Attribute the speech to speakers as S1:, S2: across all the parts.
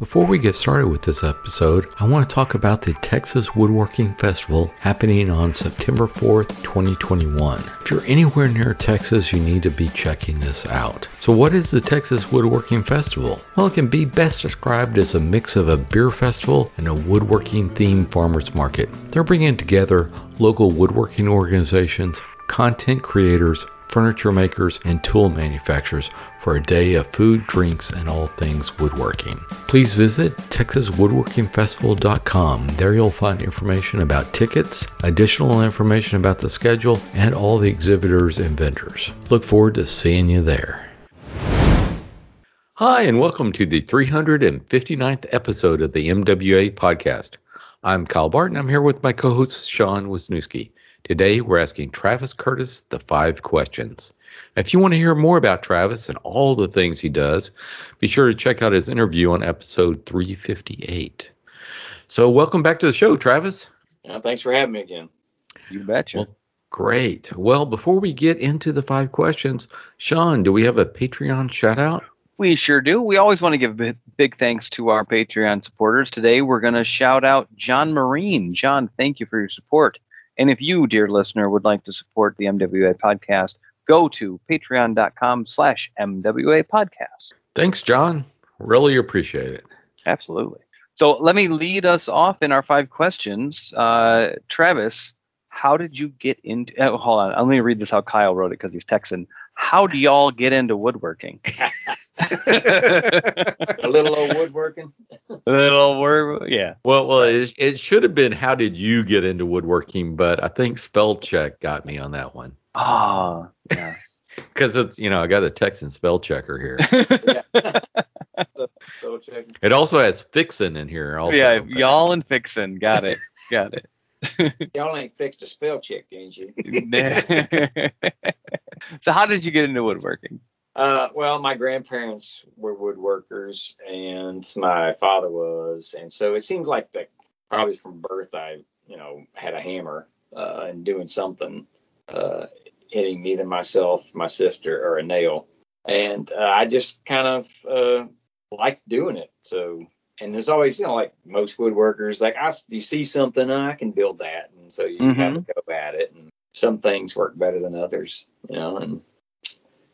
S1: Before we get started with this episode, I want to talk about the Texas Woodworking Festival happening on September 4th, 2021. If you're anywhere near Texas, you need to be checking this out. So, what is the Texas Woodworking Festival? Well, it can be best described as a mix of a beer festival and a woodworking themed farmers market. They're bringing together local woodworking organizations, content creators, furniture makers, and tool manufacturers for a day of food, drinks, and all things woodworking. Please visit TexasWoodworkingFestival.com. There you'll find information about tickets, additional information about the schedule, and all the exhibitors and vendors. Look forward to seeing you there. Hi, and welcome to the 359th episode of the MWA podcast. I'm Kyle Barton. I'm here with my co host, Sean Wisniewski. Today, we're asking Travis Curtis the five questions. If you want to hear more about Travis and all the things he does, be sure to check out his interview on episode 358. So, welcome back to the show, Travis.
S2: Yeah, thanks for having me again.
S3: You betcha.
S1: Well, great. Well, before we get into the five questions, Sean, do we have a Patreon shout out?
S3: We sure do. We always want to give big, big thanks to our Patreon supporters. Today, we're going to shout out John Marine. John, thank you for your support. And if you, dear listener, would like to support the MWA podcast, go to patreon.com slash MWA podcast.
S1: Thanks, John. Really appreciate it.
S3: Absolutely. So let me lead us off in our five questions. Uh, Travis, how did you get into? Oh, hold on, let me read this how Kyle wrote it because he's Texan. How do y'all get into woodworking?
S2: a little old woodworking.
S3: a little word, yeah.
S1: Well, well, it, it should have been how did you get into woodworking, but I think spell check got me on that one.
S3: Ah, oh, yeah.
S1: Because it's you know I got a Texan spell checker here. it also has fixin in here. Also.
S3: Yeah, y'all and fixin. Got it. Got it.
S2: Y'all ain't fixed a spell check, ain't you?
S3: so how did you get into woodworking?
S2: Uh, well, my grandparents were woodworkers, and my father was, and so it seemed like that probably from birth I, you know, had a hammer uh, and doing something, uh, hitting either myself, my sister, or a nail, and uh, I just kind of uh, liked doing it. So, and there's always, you know, like most woodworkers, like I, you see something, I can build that, and so you mm-hmm. have to go at it, and some things work better than others, you know, and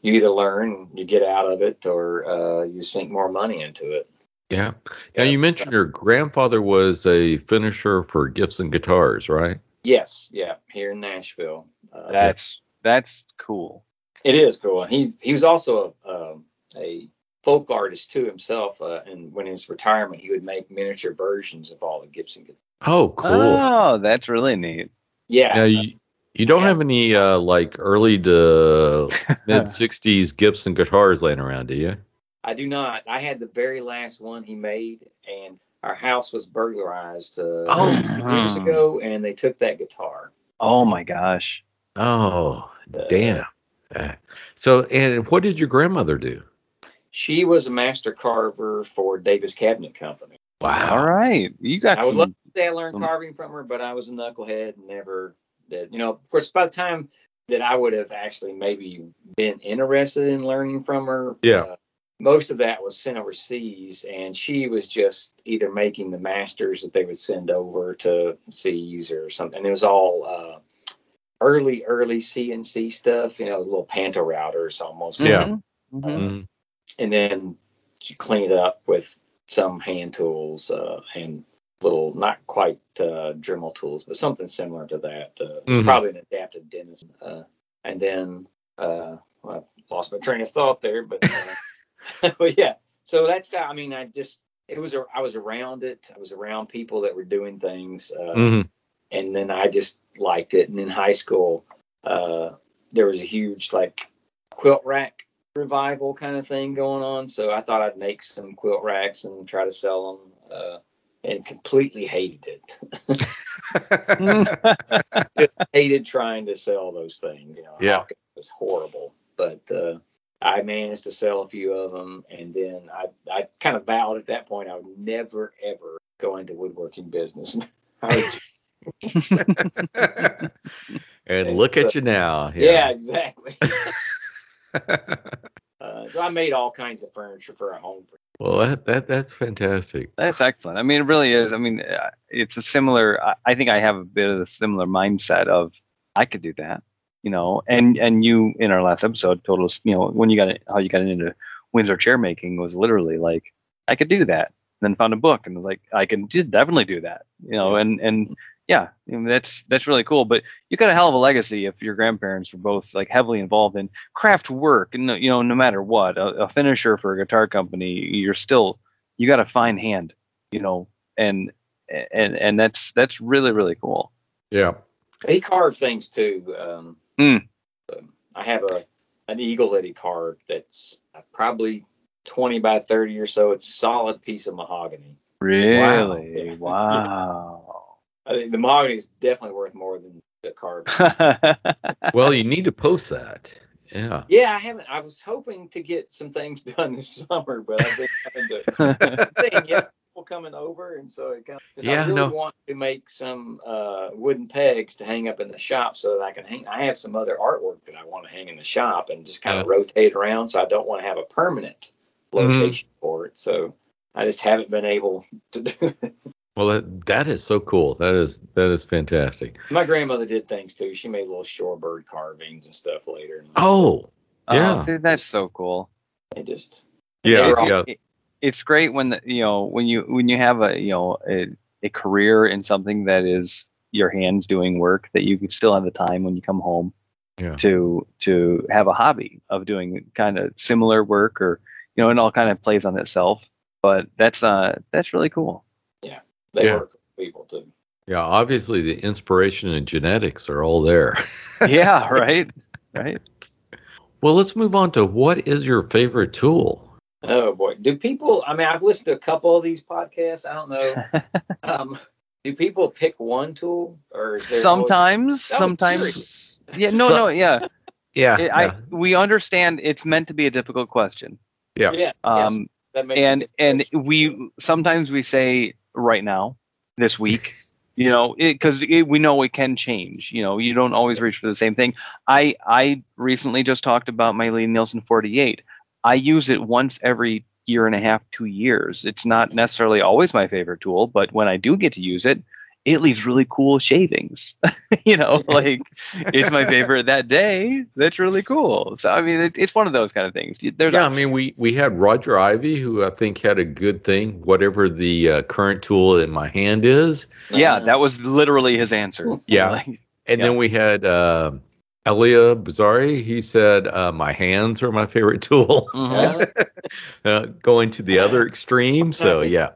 S2: you either learn, you get out of it, or uh, you sink more money into it.
S1: Yeah. Now you mentioned your grandfather was a finisher for Gibson guitars, right?
S2: Yes. Yeah. Here in Nashville.
S3: Uh, that's that's cool.
S2: It is cool. He's he was also a, um, a folk artist too himself. Uh, and when his retirement, he would make miniature versions of all the Gibson guitars.
S1: Oh, cool.
S3: Oh, that's really neat.
S2: Yeah.
S1: Now, you, you don't yeah. have any uh, like early to mid '60s Gibson guitars laying around, do you?
S2: I do not. I had the very last one he made, and our house was burglarized uh, oh. years ago, and they took that guitar.
S3: Oh my gosh!
S1: Oh uh, damn! So, and what did your grandmother do?
S2: She was a master carver for Davis Cabinet Company.
S3: Wow! All right, you got.
S2: I some, would love to say I learned some... carving from her, but I was a knucklehead and never did. you know of course by the time that I would have actually maybe been interested in learning from her.
S1: Yeah. Uh,
S2: most of that was sent overseas, and she was just either making the masters that they would send over to seas or something. And it was all uh, early, early CNC stuff, you know, little panto routers almost.
S1: Yeah.
S2: Mm-hmm. Um, and then you clean it up with some hand tools uh, and little, not quite uh, Dremel tools, but something similar to that. Uh, it's mm-hmm. probably an adapted dentist. Uh, and then uh, well, I lost my train of thought there, but, uh, but yeah. So that's how, I mean, I just it was a, I was around it. I was around people that were doing things, uh, mm-hmm. and then I just liked it. And in high school, uh, there was a huge like quilt rack revival kind of thing going on. So I thought I'd make some quilt racks and try to sell them. Uh, and completely hated it. hated trying to sell those things. You know,
S1: yeah,
S2: it was horrible. But uh, I managed to sell a few of them, and then I I kind of vowed at that point I would never ever go into woodworking business.
S1: and look at you now.
S2: Yeah, yeah exactly. Uh, so I made all kinds of furniture for a home for
S1: Well, that, that that's fantastic.
S3: That's excellent. I mean, it really is. I mean, uh, it's a similar. I- I think I have a bit of a similar mindset of I could do that, you know. And and you in our last episode told us, you know, when you got how you got into Windsor chair making was literally like I could do that. And then found a book and was like I can d- definitely do that, you know. And and yeah, I mean, that's that's really cool. But you got a hell of a legacy if your grandparents were both like heavily involved in craft work, and you know, no matter what, a, a finisher for a guitar company, you're still you got a fine hand, you know, and and and that's that's really really cool.
S1: Yeah.
S2: He carved things too. Um, um, I have a an eagle that he carved that's uh, probably 20 by 30 or so. It's solid piece of mahogany.
S3: Really?
S2: Wow.
S3: Wow.
S2: I think the mahogany is definitely worth more than the carving.
S1: Well, you need to post that. Yeah.
S2: yeah, I haven't. I was hoping to get some things done this summer, but I've been having to thing, yeah, people coming over, and so it kind of,
S1: Yeah,
S2: I really
S1: no.
S2: want to make some uh, wooden pegs to hang up in the shop so that I can hang. I have some other artwork that I want to hang in the shop and just kind of rotate around. So I don't want to have a permanent
S1: Mhm.
S2: location for it. So I just haven't been able to do. it.
S1: Well, that, that is so cool. That is that is fantastic.
S2: My grandmother did things too. She made little shorebird carvings and stuff later. And
S1: Oh, Yeah.
S3: Oh, see, that's so cool.
S2: it just
S1: yeah,
S3: it's,
S1: yeah.
S3: it- it's great when the, you know when you when you have a you know a, a career in something that is your hands doing work that you can still have the time when you come home
S1: Yeah.
S3: to to have a hobby of doing kind of similar work or you know it all kind of plays on itself but that's uh that's really cool
S2: they
S1: Yeah.
S2: work with people too.
S1: Yeah, obviously the inspiration and genetics are all there.
S3: yeah right right
S1: well, let's move on to what is your favorite tool?
S2: Oh boy, do people? I mean, I've listened to a couple of these podcasts. I don't know. um, do people pick one tool or is there
S3: sometimes
S2: That was
S3: sometimes yeah no
S1: So-
S3: no yeah
S1: Yeah.
S3: It- I we understand it's meant to be a difficult question
S1: yeah.
S2: Yeah.
S3: um
S2: yes, that makes
S3: and and we sometimes we say right now this week you know because we know it can change you know you don't always reach for the same thing. I i recently just talked about my Lie-Nielsen 48 i use it once every year and a half two years. It's not necessarily always my favorite tool but when i do get to use it it leaves really cool shavings you know like it's my favorite that day that's really cool so i mean it, it's one of those kind of things there's
S1: yeah, I mean, we we had Roger Ivy, who I think had a good thing. Whatever the uh, current tool in my hand is,
S3: Yeah, that was literally his answer.
S1: Yeah.
S3: Like,
S1: and
S3: Yeah.
S1: then we had uh, Elia Bizzarri. He said, uh, "My hands are my favorite tool."
S3: mhm.
S1: uh, going to the other extreme. So yeah.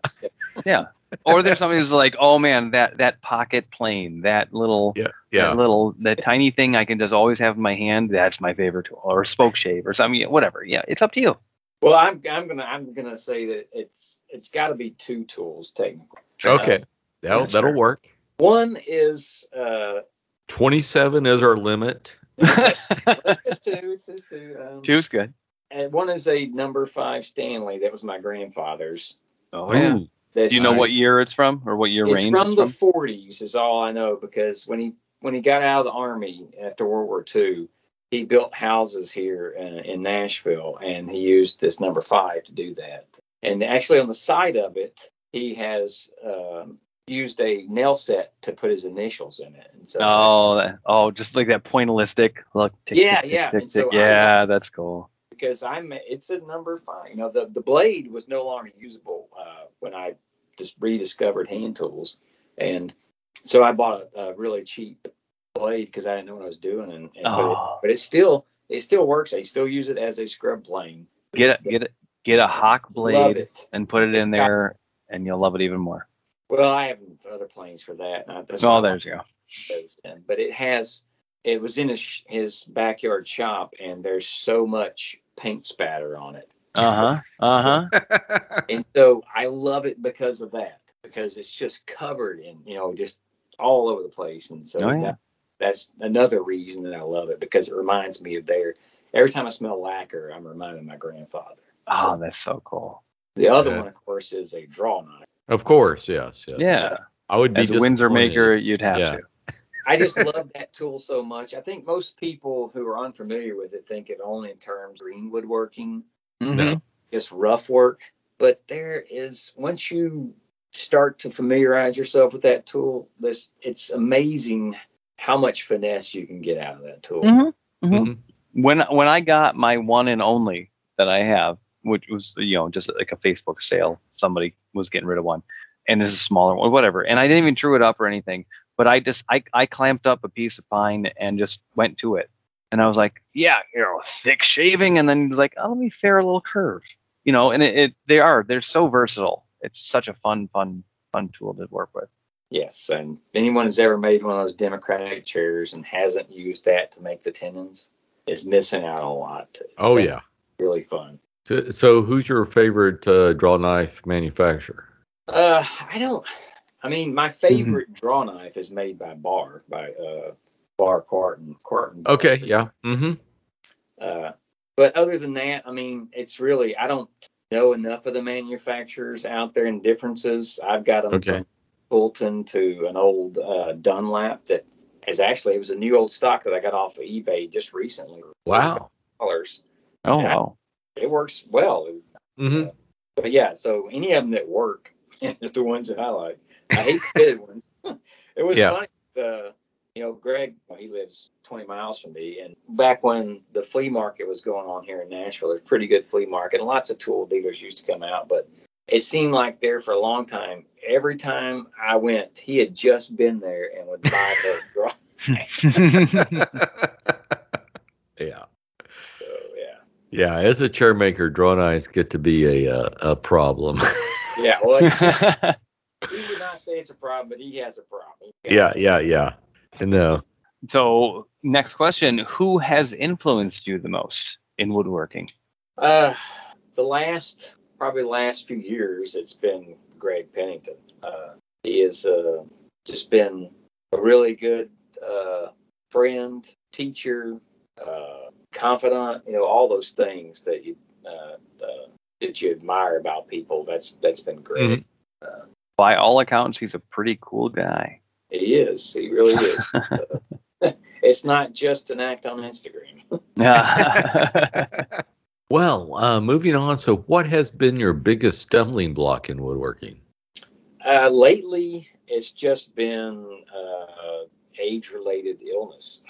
S3: yeah, Or there's somebody who's like, oh man, that that pocket plane, that little
S1: yeah,
S3: that
S1: yeah.
S3: little that tiny thing I can just always have in my hand, that's my favorite tool. Or a spoke shave or something. Whatever. Yeah, it's up to you.
S2: Well, I'm I'm gonna I'm gonna say that it's it's got to be two tools technically.
S1: Okay, that'll that'll
S3: fair.
S1: work.
S2: One is uh,
S1: Twenty-seven is our limit.
S2: it's two, it's just two. Um,
S3: Two's good.
S2: and one is a number five Stanley. That was my grandfather's.
S3: Oh yeah.
S1: Ooh,
S2: That
S3: Do you know what year it's from or what year
S2: it's
S3: range
S2: from
S3: it's from the
S2: 40s is all I know because when he when he got out of the army after World War II, he built houses here uh, in Nashville, and he used this number five to do that. And actually, on the side of it, he has um, used a nail set to put his initials in it. And so,
S3: Oh, that, oh, just like that pointillistic look. Tick,
S2: Yeah,
S3: tick,
S2: yeah,
S3: tick,
S2: so
S3: tick.
S2: I
S3: yeah, that's cool.
S2: because I'm it's a number five. You know, the the blade was no longer usable when I just rediscovered hand tools, and so I bought a, a really cheap blade because I didn't know what I was doing, and, and it,
S3: Oh,
S2: but it ah. still it still works. I still use it as a scrub plane.
S3: get a, get a, get a
S2: Hock
S3: blade and put it
S2: It's
S3: in there, and you'll love it even more.
S2: Well, I have other planes for that. and I- that's
S3: Oh, there's you go.
S2: But it has it was in his his backyard shop, and there's so much paint spatter on it.
S3: Uh huh. Uh huh.
S2: and so I love it because of that, because it's just covered in, you know, just all over the place. And so
S3: Oh, yeah.
S2: that, that's another reason that I love it because it reminds me of there. Every time I smell lacquer, I'm reminded of my grandfather.
S3: Oh, that's so cool.
S2: The other
S1: Yeah.
S2: one, of course, is a draw knife.
S1: of course, yes, yes.
S3: Yeah.
S1: I would be
S3: As a Windsor maker, you'd have
S1: Yeah.
S3: to.
S2: I just love that tool so much. I think most people who are unfamiliar with it think it only in terms of green woodworking,
S3: Mhm.
S2: just rough work. but there is once you start to familiarize yourself with that tool, this it's amazing how much finesse you can get out of that tool.
S3: Mm-hmm. Mm-hmm. When when I got my one and only that I have, which was you know just like a Facebook sale, somebody was getting rid of one, and this is a smaller one, whatever, and I didn't even drew it up or anything, but I just I I clamped up a piece of pine and just went to it, and I was like, yeah, you know, thick shaving, and then he was like, oh, let me fair a little curve, you know, and it, it they are they're so versatile. It's such a fun fun fun tool to work with.
S2: Yes, and anyone who's ever made one of those democratic chairs and hasn't used that to make the tenons is missing out on a lot.
S1: Oh yeah,
S2: really fun.
S1: So, so who's your favorite uh, draw knife manufacturer?
S2: Uh, I don't. I mean, my favorite mm-hmm. draw knife is made by Barr by uh, Barr Quarton. Quarton.
S1: Okay. Yeah. Mm-hmm.
S2: Uh, but other than that, I mean, it's really I don't know enough of the manufacturers out there and differences. I've got them okay. from Fulton to an old uh, Dunlap that is actually it was a new old stock that I got off of eBay just recently.
S1: Wow.
S2: Dollars.
S3: Oh wow.
S2: I, it works well.
S1: Mm-hmm. Uh,
S2: but yeah, so any of them that work is the ones that I like. I hate the fitted ones. it was yeah. funny. Uh, you know, Greg, he lives 20 miles from me, and back when the flea market was going on here in Nashville, there's pretty good flea market, and lots of tool dealers used to come out. But it seemed like there for a long time, every time I went, he had just been there and would buy the draw.
S1: yeah.
S2: So, yeah.
S1: Yeah, as a chair maker, draw knives get to be a a, a problem.
S2: yeah, well, he would not say it's a problem, but he has a problem.
S1: Yeah, yeah, yeah. No.
S3: So, next question: Who has influenced you the most in woodworking?
S2: Uh, the last probably last few years, it's been Greg Pennington. Uh, he has uh, just been a really good uh, friend, teacher, uh, confidant. You know, all those things that you uh, uh, that you admire about people. That's that's been great.
S3: Mm-hmm. By all accounts, he's a pretty cool guy.
S2: He is. He really is. it's not just an act on Instagram.
S1: Well, uh, moving on. So, what has been your biggest stumbling block in woodworking?
S2: Uh, lately, it's just been uh, age-related illness.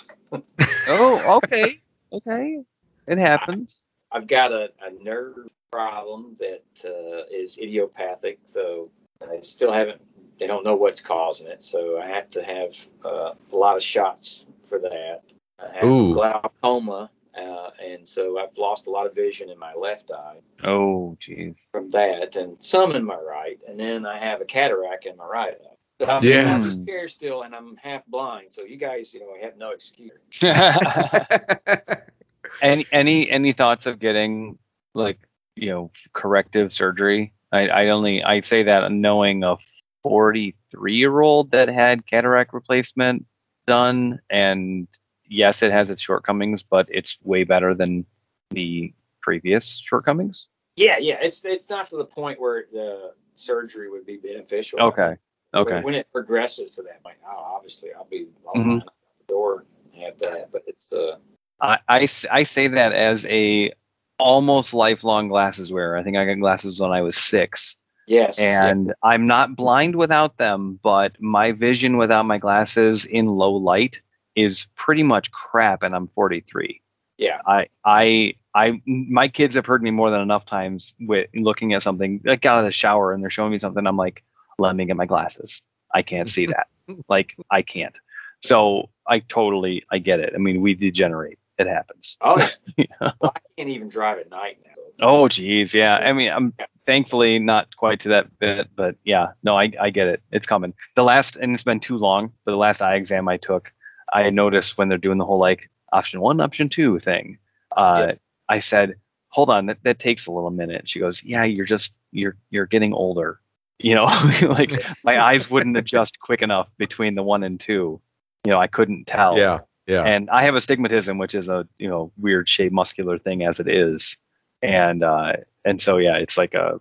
S3: oh, okay, okay, it happens.
S2: I, have got a, a, nerve problem that uh, is idiopathic, so I still haven't. They don't know what's causing it, so I have to have uh, a lot of shots for that. I have Ooh. glaucoma uh, and so I've lost a lot of vision in my left eye.
S3: Oh, geez.
S2: From that, and some in my right, and then I have a cataract in my right eye. So I'm,
S1: yeah.
S2: I'm just scared still, and I'm half blind. So you guys, you know, I have no excuse.
S3: any any any thoughts of getting like you know corrective surgery? I I only I say that knowing a 43 year old that had cataract replacement done and yes, it has its shortcomings, but it's way better than the previous shortcomings.
S2: Yeah, yeah, it's it's not to the point where the surgery would be beneficial.
S3: Okay. Okay.
S2: When, when it progresses to that, like, oh, obviously, I'll be I'll mm-hmm. the door and have that, but it's uh.
S3: I, I, I say that as a almost lifelong glasses wearer. I think I got glasses when I was six.
S2: Yes.
S3: And yeah. I'm not blind without them, but my vision without my glasses in low light is pretty much crap and I'm 43.
S2: Yeah.
S3: I I I my kids have heard me more than enough times with looking at something like out of the shower and they're showing me something I'm like let me get my glasses. I can't see that. like I can't. So I totally I get it. I mean we degenerate. It happens.
S2: Oh yeah. well, I can't even drive at night now.
S3: Oh geez, yeah. I mean I'm thankfully not quite to that bit, but yeah, no, I I get it. It's coming. The last and it's been too long, but the last eye exam I took I noticed when they're doing the whole like option one, option two thing. Uh, yeah. I said, hold on, that, that takes a little minute. She goes, yeah, you're just you're you're getting older. You know, like my eyes wouldn't adjust quick enough between the one and two. You know, I couldn't tell.
S1: Yeah, yeah.
S3: And I have astigmatism, which is a you know weird shaped muscular thing as it is, and uh, and so yeah, it's like a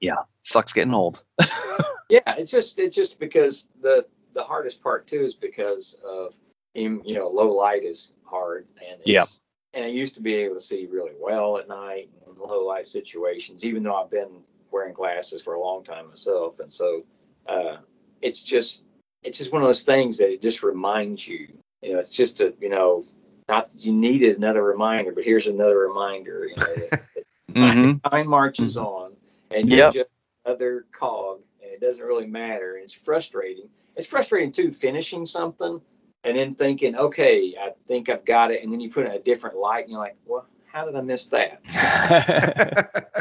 S3: yeah, sucks getting old.
S2: yeah, it's just it's just because the the hardest part too is because of you know, low light is hard, and
S3: yeah.
S2: And I used to be able to see really well at night in low light situations, even though I've been wearing glasses for a long time myself, and so uh, it's just it's just one of those things that it just reminds you. You know, it's just a you know, not that you needed another reminder, but here's another reminder. You know,
S3: Mm-hmm.
S2: time marches on, and
S3: Yep.
S2: you're just another cog, and it doesn't really matter. And it's frustrating. It's frustrating too, finishing something and then thinking, okay, I think I've got it, and then you put in a different light, and you're like, well, how did I miss that?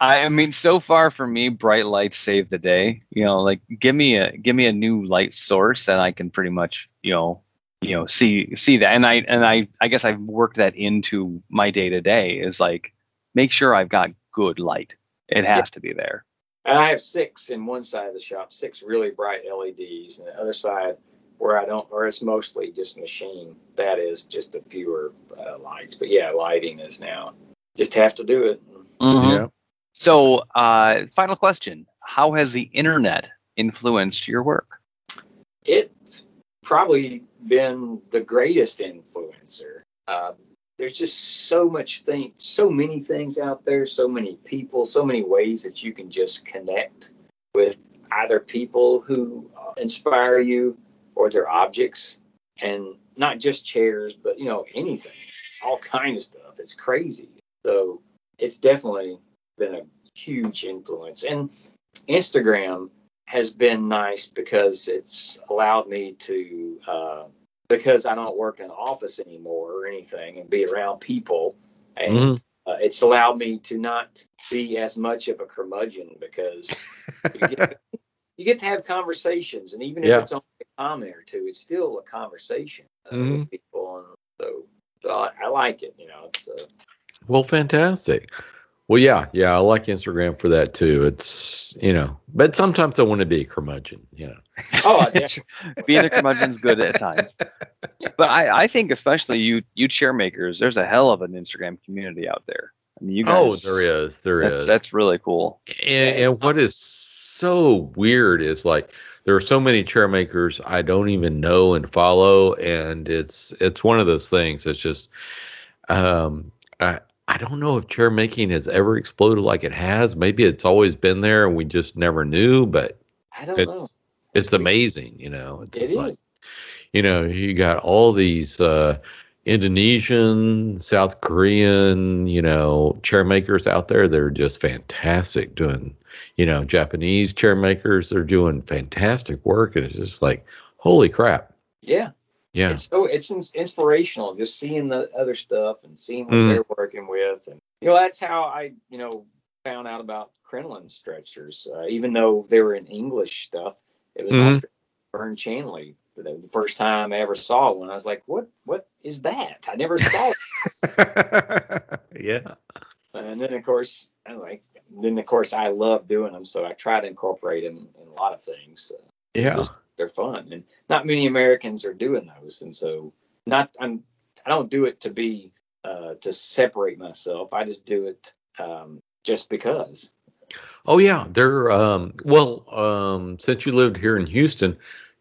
S3: I mean, so far for me, bright lights save the day. You know, like give me a give me a new light source, and I can pretty much you know you know see see that. And I and I I guess I've worked that into my day to day is like make sure I've got good light. It has to be there.
S2: And I have six in one side of the shop, six really bright LEDs, and the other side where I don't, or it's mostly just machine. That is just a fewer uh, lights. But yeah, lighting is now just have to do it.
S1: Yeah.
S3: So, uh, final question: How has the internet influenced your work?
S2: It's probably been the greatest influencer. Uh, there's just so much thing, so many things out there, so many people, so many ways that you can just connect with either people who uh, inspire you or their objects, and not just chairs, but you know anything, all kinds of stuff. It's crazy. So it's definitely been a huge influence, and Instagram has been nice because it's allowed me to uh, because I don't work in an office anymore or anything and be around people and
S1: Mhm.
S2: uh, it's allowed me to not be as much of a curmudgeon because you get, you get to have conversations and even if
S1: Yeah.
S2: it's only a comment or two it's still a conversation uh,
S1: Mhm.
S2: with people and so, so I, I like it you know it's, uh,
S1: Well, fantastic. Well, yeah, yeah, I like Instagram for that too. It's you know, but sometimes I want to be a curmudgeon. You know.
S2: oh yeah,
S3: Being a curmudgeon's good at times, but I, I think especially you you chair makers, there's a hell of an Instagram community out there. I mean, you guys,
S1: Oh, there is, there
S3: that's,
S1: is.
S3: That's really cool.
S1: And, and what is so weird is like there are so many chair makers I don't even know and follow, and it's it's one of those things. It's just um, I I don't know if chair making has ever exploded like it has. Maybe it's always been there and we just never knew, but
S2: I don't know
S1: it's it's amazing. You know, it's
S2: It
S1: like you know you got all these uh, Indonesian, South Korean, you know, chair makers out there. They're just fantastic doing, you know, Japanese chair makers. They're doing fantastic work, and it's just like, holy crap,
S2: yeah
S1: yeah,
S2: it's so it's ins- inspirational just seeing the other stuff and seeing what
S1: Mhm.
S2: they're working with and you know that's how i you know found out about crinoline stretchers uh, even though they were in english stuff it was
S1: Mhm.
S2: Oscar Vern Chanley the, the first time i ever saw one i was like what what is that i never saw it
S1: yeah,
S2: and then of course i like then of course i love doing them so i try to incorporate them in a lot of things uh,
S1: yeah.
S2: just- they're fun and not many americans are doing those and so not i'm i don't do it to be uh to separate myself i just do it um just because
S1: Oh yeah, they're um well, um since you lived here in Houston,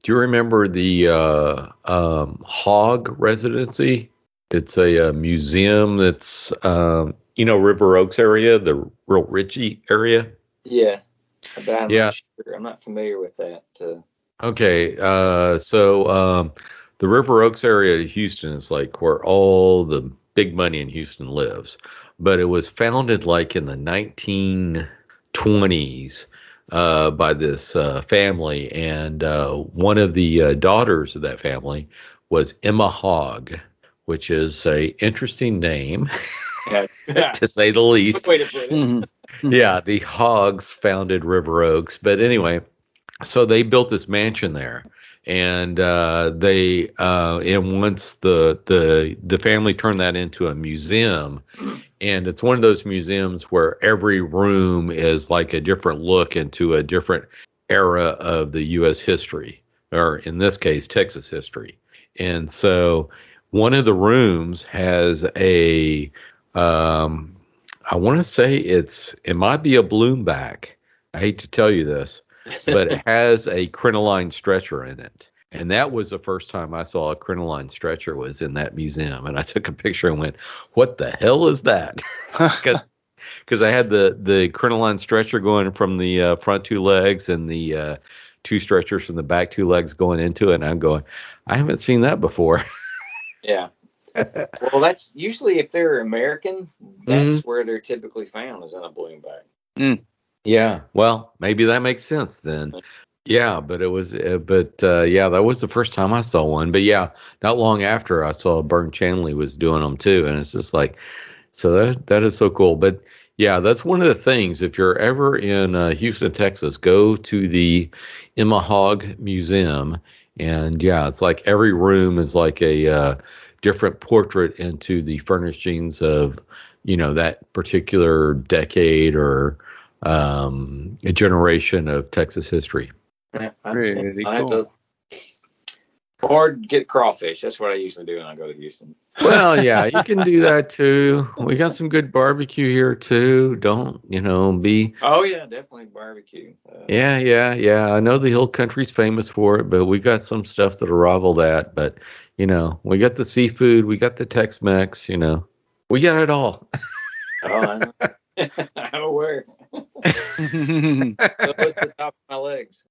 S1: do you remember the uh um Hogg residency? It's a, uh museum that's um you know River Oaks area, the real Ritchie area.
S2: yeah I'm
S1: Yeah.
S2: not sure. i'm not familiar with that uh,
S1: Okay, uh so um the River Oaks area of Houston is like where all the big money in Houston lives. But it was founded like in the 1920s uh, by this uh, family, and uh, one of the uh, daughters of that family was Ima Hogg, which is a interesting name
S2: yeah
S1: to say the least.
S2: way to put
S1: yeah, the Hoggs founded River Oaks, but anyway, so they built this mansion there, and uh, they uh, and once the the the family turned that into a museum, and it's one of those museums where every room is like a different look into a different era of the U.S. history, or in this case, Texas history, and so one of the rooms has a um, I want to say it's it might be a bloom back. I hate to tell you this, but it has a crinoline stretcher in it. And that was the first time I saw a crinoline stretcher was in that museum. And I took a picture and went, "What the hell is that?" Because because I had the the crinoline stretcher going from the uh, front two legs and the uh, two stretchers from the back two legs going into it, and I'm going, I haven't seen that before.
S2: yeah. well, that's usually if they're American, that's mm-hmm. where they're typically found is in a balloon back.
S1: Mm. Yeah. Well, maybe that makes sense then. Yeah, but it was, uh, but uh, yeah, that was the first time I saw one. But yeah, not long after I saw Burton Chanley was doing them too, and it's just like, so that that is so cool. But yeah, that's one of the things. If you're ever in uh, Houston, Texas, go to the Ima Hogg Museum, and yeah, it's like every room is like a uh, different portrait into the furnishings of you know that particular decade or um, a generation of Texas history.
S2: Yeah, Pretty I, cool. or get crawfish. That's what I usually do when I go to Houston.
S1: Well, yeah, you can do that too. We got some good barbecue here too. Don't you know? Be.
S2: Oh yeah, definitely barbecue.
S1: Uh, yeah, yeah, yeah. I know the Hill Country's famous for it, but we got some stuff that'll rival that. But you know, we got the seafood, we got the Tex-Mex. You know, we got it all.
S2: oh, I'm aware. the top of my legs.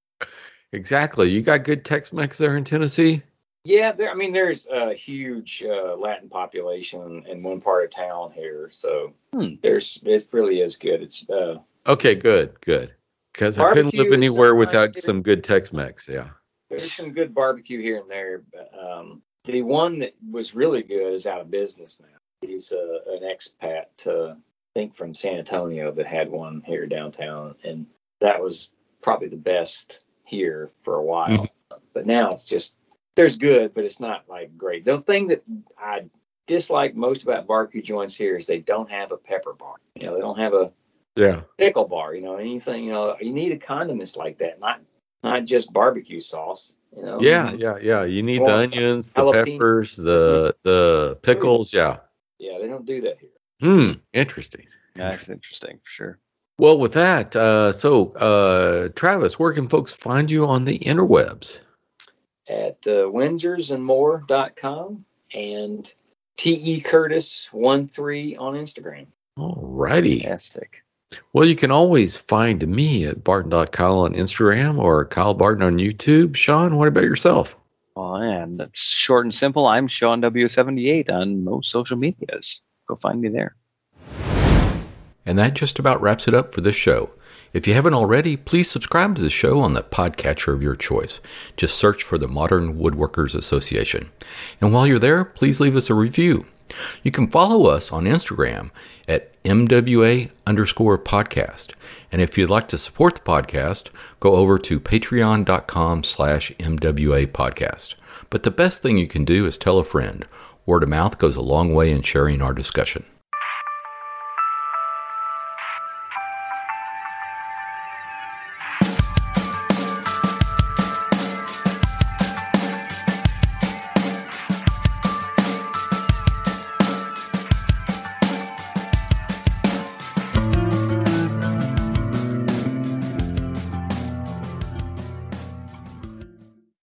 S1: Exactly. You got good Tex-Mex there in Tennessee.
S2: Yeah, there. I mean, there's a huge uh, Latin population in one part of town here, so hmm. there's it really is good. It's uh,
S1: okay, good, good. Because I couldn't live anywhere without some good Tex-Mex. Yeah,
S2: there's some good barbecue here and there. But, um, the one that was really good is out of business now. He's uh, an expat, uh, think from San Antonio, that had one here downtown, and that was probably the best here for a while. Mm-hmm. But now it's just there's good, but it's not like great. The thing that I dislike most about barbecue joints here is they don't have a pepper bar. You know, they don't have a
S1: yeah
S2: pickle bar. You know, anything. You know, you need a condiments like that, not not just barbecue sauce. You know.
S1: Yeah, yeah, yeah. You need well, the onions, the jalapeno. peppers, the the pickles. Yeah.
S2: Yeah, they don't do that here.
S1: Hmm. Interesting.
S3: Yeah, That's interesting for sure.
S1: Well, with that, uh, so uh, Travis, where can folks find you on the interwebs?
S2: At uh, windsorsandmore.com and T.E. Curtis 13 on Instagram.
S1: All righty.
S3: Fantastic.
S1: Well, you can always find me at barton.kyle on Instagram or Kyle Barton on YouTube. Sean, what about yourself?
S3: Well, and it's short and simple. I'm Sean W78 on most social medias. Go find me there.
S1: And that just about wraps it up for this show. If you haven't already, please subscribe to the show on the podcatcher of your choice. Just search for the Modern Woodworkers Association. And while you're there, please leave us a review. You can follow us on Instagram at MWA underscore podcast. And if you'd like to support the podcast, go over to patreon.com slash MWA podcast. But the best thing you can do is tell a friend. Word of mouth goes a long way in sharing our discussion.